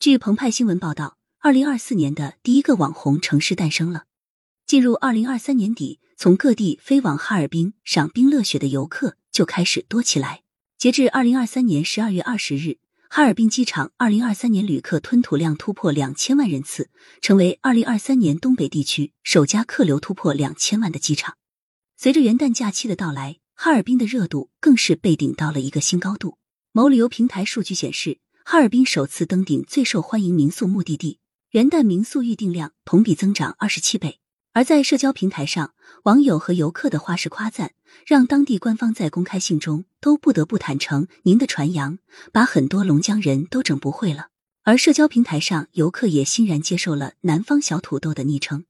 据澎湃新闻报道，二零二四年的第一个网红城市诞生了。进入二零二三年底，从各地飞往哈尔滨赏冰乐雪的游客就开始多起来。截至二零二三年十二月二十日，哈尔滨机场二零二三年旅客吞吐量突破两千万人次，成为二零二三年东北地区首家客流突破两千万的机场。随着元旦假期的到来，哈尔滨的热度更是被顶到了一个新高度。某旅游平台数据显示，哈尔滨首次登顶最受欢迎民宿目的地，元旦民宿预订量同比增长二十七倍。而在社交平台上，网友和游客的花式夸赞，让当地官方在公开信中都不得不坦诚：“您的传扬把很多龙江人都整不会了。”而社交平台上，游客也欣然接受了“南方小土豆”的昵称。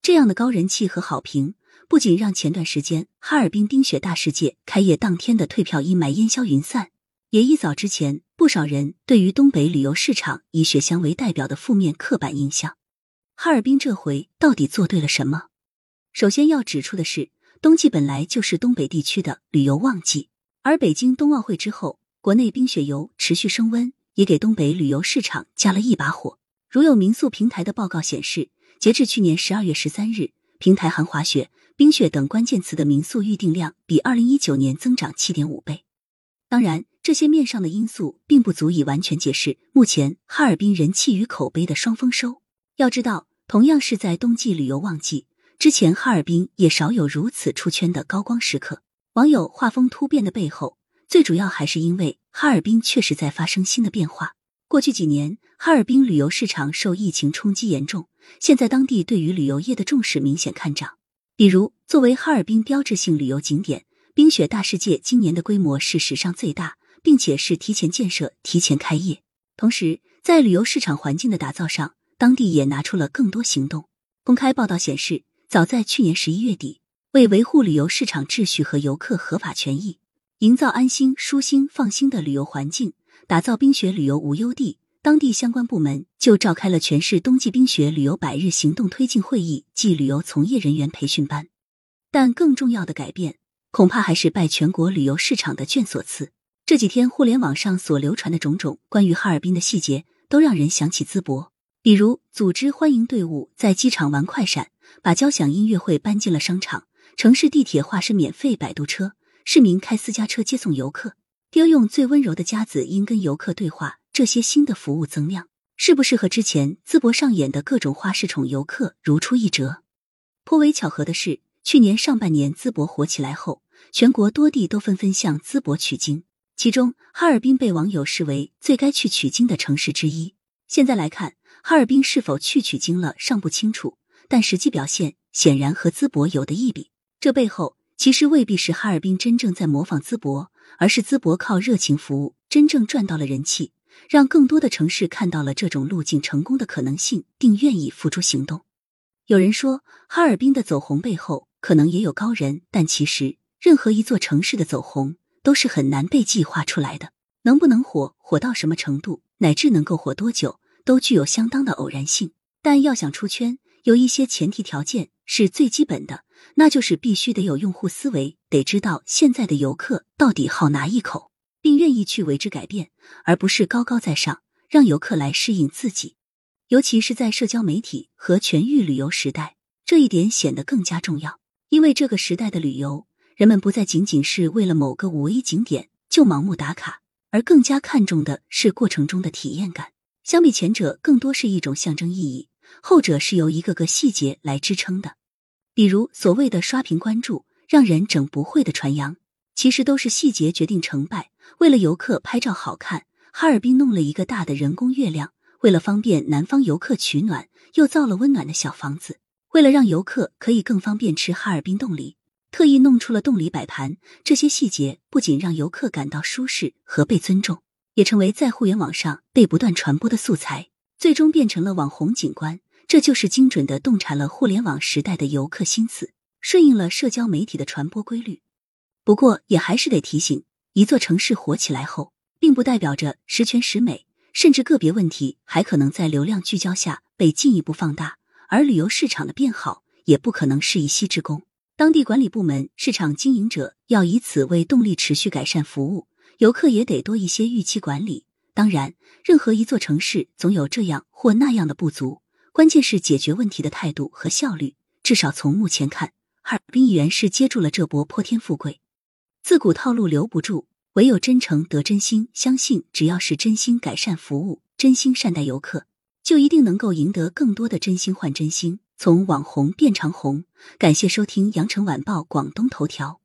这样的高人气和好评，不仅让前段时间哈尔滨冰雪大世界开业当天的退票阴霾烟消云散。也一早之前，不少人对于东北旅游市场以雪乡为代表的负面刻板印象。哈尔滨这回到底做对了什么？首先要指出的是，冬季本来就是东北地区的旅游旺季，而北京冬奥会之后，国内冰雪游持续升温，也给东北旅游市场加了一把火。如有民宿平台的报告显示，截至去年十二月十三日，平台含滑雪、冰雪等关键词的民宿预订量比二零一九年增长七点五倍。当然。这些面上的因素并不足以完全解释目前哈尔滨人气与口碑的双丰收。要知道，同样是在冬季旅游旺季之前，哈尔滨也少有如此出圈的高光时刻。网友画风突变的背后，最主要还是因为哈尔滨确实在发生新的变化。过去几年，哈尔滨旅游市场受疫情冲击严重，现在当地对于旅游业的重视明显看涨。比如，作为哈尔滨标志性旅游景点，冰雪大世界今年的规模是史上最大。并且是提前建设、提前开业，同时在旅游市场环境的打造上，当地也拿出了更多行动。公开报道显示，早在去年十一月底，为维护旅游市场秩序和游客合法权益，营造安心、舒心、放心的旅游环境，打造冰雪旅游无忧地，当地相关部门就召开了全市冬季冰雪旅游百日行动推进会议暨旅游从业人员培训班。但更重要的改变，恐怕还是拜全国旅游市场的眷所赐。这几天互联网上所流传的种种关于哈尔滨的细节，都让人想起淄博。比如，组织欢迎队伍在机场玩快闪，把交响音乐会搬进了商场；城市地铁化身免费摆渡车，市民开私家车接送游客；丢用最温柔的夹子音跟游客对话。这些新的服务增量，是不是和之前淄博上演的各种花式宠游客如出一辙？颇为巧合的是，去年上半年淄博火起来后，全国多地都纷纷向淄博取经。其中，哈尔滨被网友视为最该去取经的城市之一。现在来看，哈尔滨是否去取经了尚不清楚，但实际表现显然和淄博有的一比。这背后其实未必是哈尔滨真正在模仿淄博，而是淄博靠热情服务真正赚到了人气，让更多的城市看到了这种路径成功的可能性，并愿意付诸行动。有人说，哈尔滨的走红背后可能也有高人，但其实任何一座城市的走红。都是很难被计划出来的，能不能火，火到什么程度，乃至能够火多久，都具有相当的偶然性。但要想出圈，有一些前提条件是最基本的，那就是必须得有用户思维，得知道现在的游客到底好哪一口，并愿意去为之改变，而不是高高在上让游客来适应自己。尤其是在社交媒体和全域旅游时代，这一点显得更加重要，因为这个时代的旅游。人们不再仅仅是为了某个五 A 景点就盲目打卡，而更加看重的是过程中的体验感。相比前者，更多是一种象征意义；后者是由一个个细节来支撑的。比如所谓的刷屏关注，让人整不会的传扬，其实都是细节决定成败。为了游客拍照好看，哈尔滨弄了一个大的人工月亮；为了方便南方游客取暖，又造了温暖的小房子；为了让游客可以更方便吃哈尔滨冻梨。特意弄出了洞里摆盘，这些细节不仅让游客感到舒适和被尊重，也成为在互联网上被不断传播的素材，最终变成了网红景观。这就是精准的洞察了互联网时代的游客心思，顺应了社交媒体的传播规律。不过，也还是得提醒：一座城市火起来后，并不代表着十全十美，甚至个别问题还可能在流量聚焦下被进一步放大。而旅游市场的变好，也不可能是一夕之功。当地管理部门、市场经营者要以此为动力，持续改善服务，游客也得多一些预期管理，当然，任何一座城市总有这样或那样的不足，关键是解决问题的态度和效率。至少从目前看，哈尔滨依然是接住了这波泼天富贵。自古套路留不住，唯有真诚得真心。相信只要是真心改善服务，真心善待游客，就一定能够赢得更多的真心换真心，从网红变长红。感谢收听羊城晚报广东头条。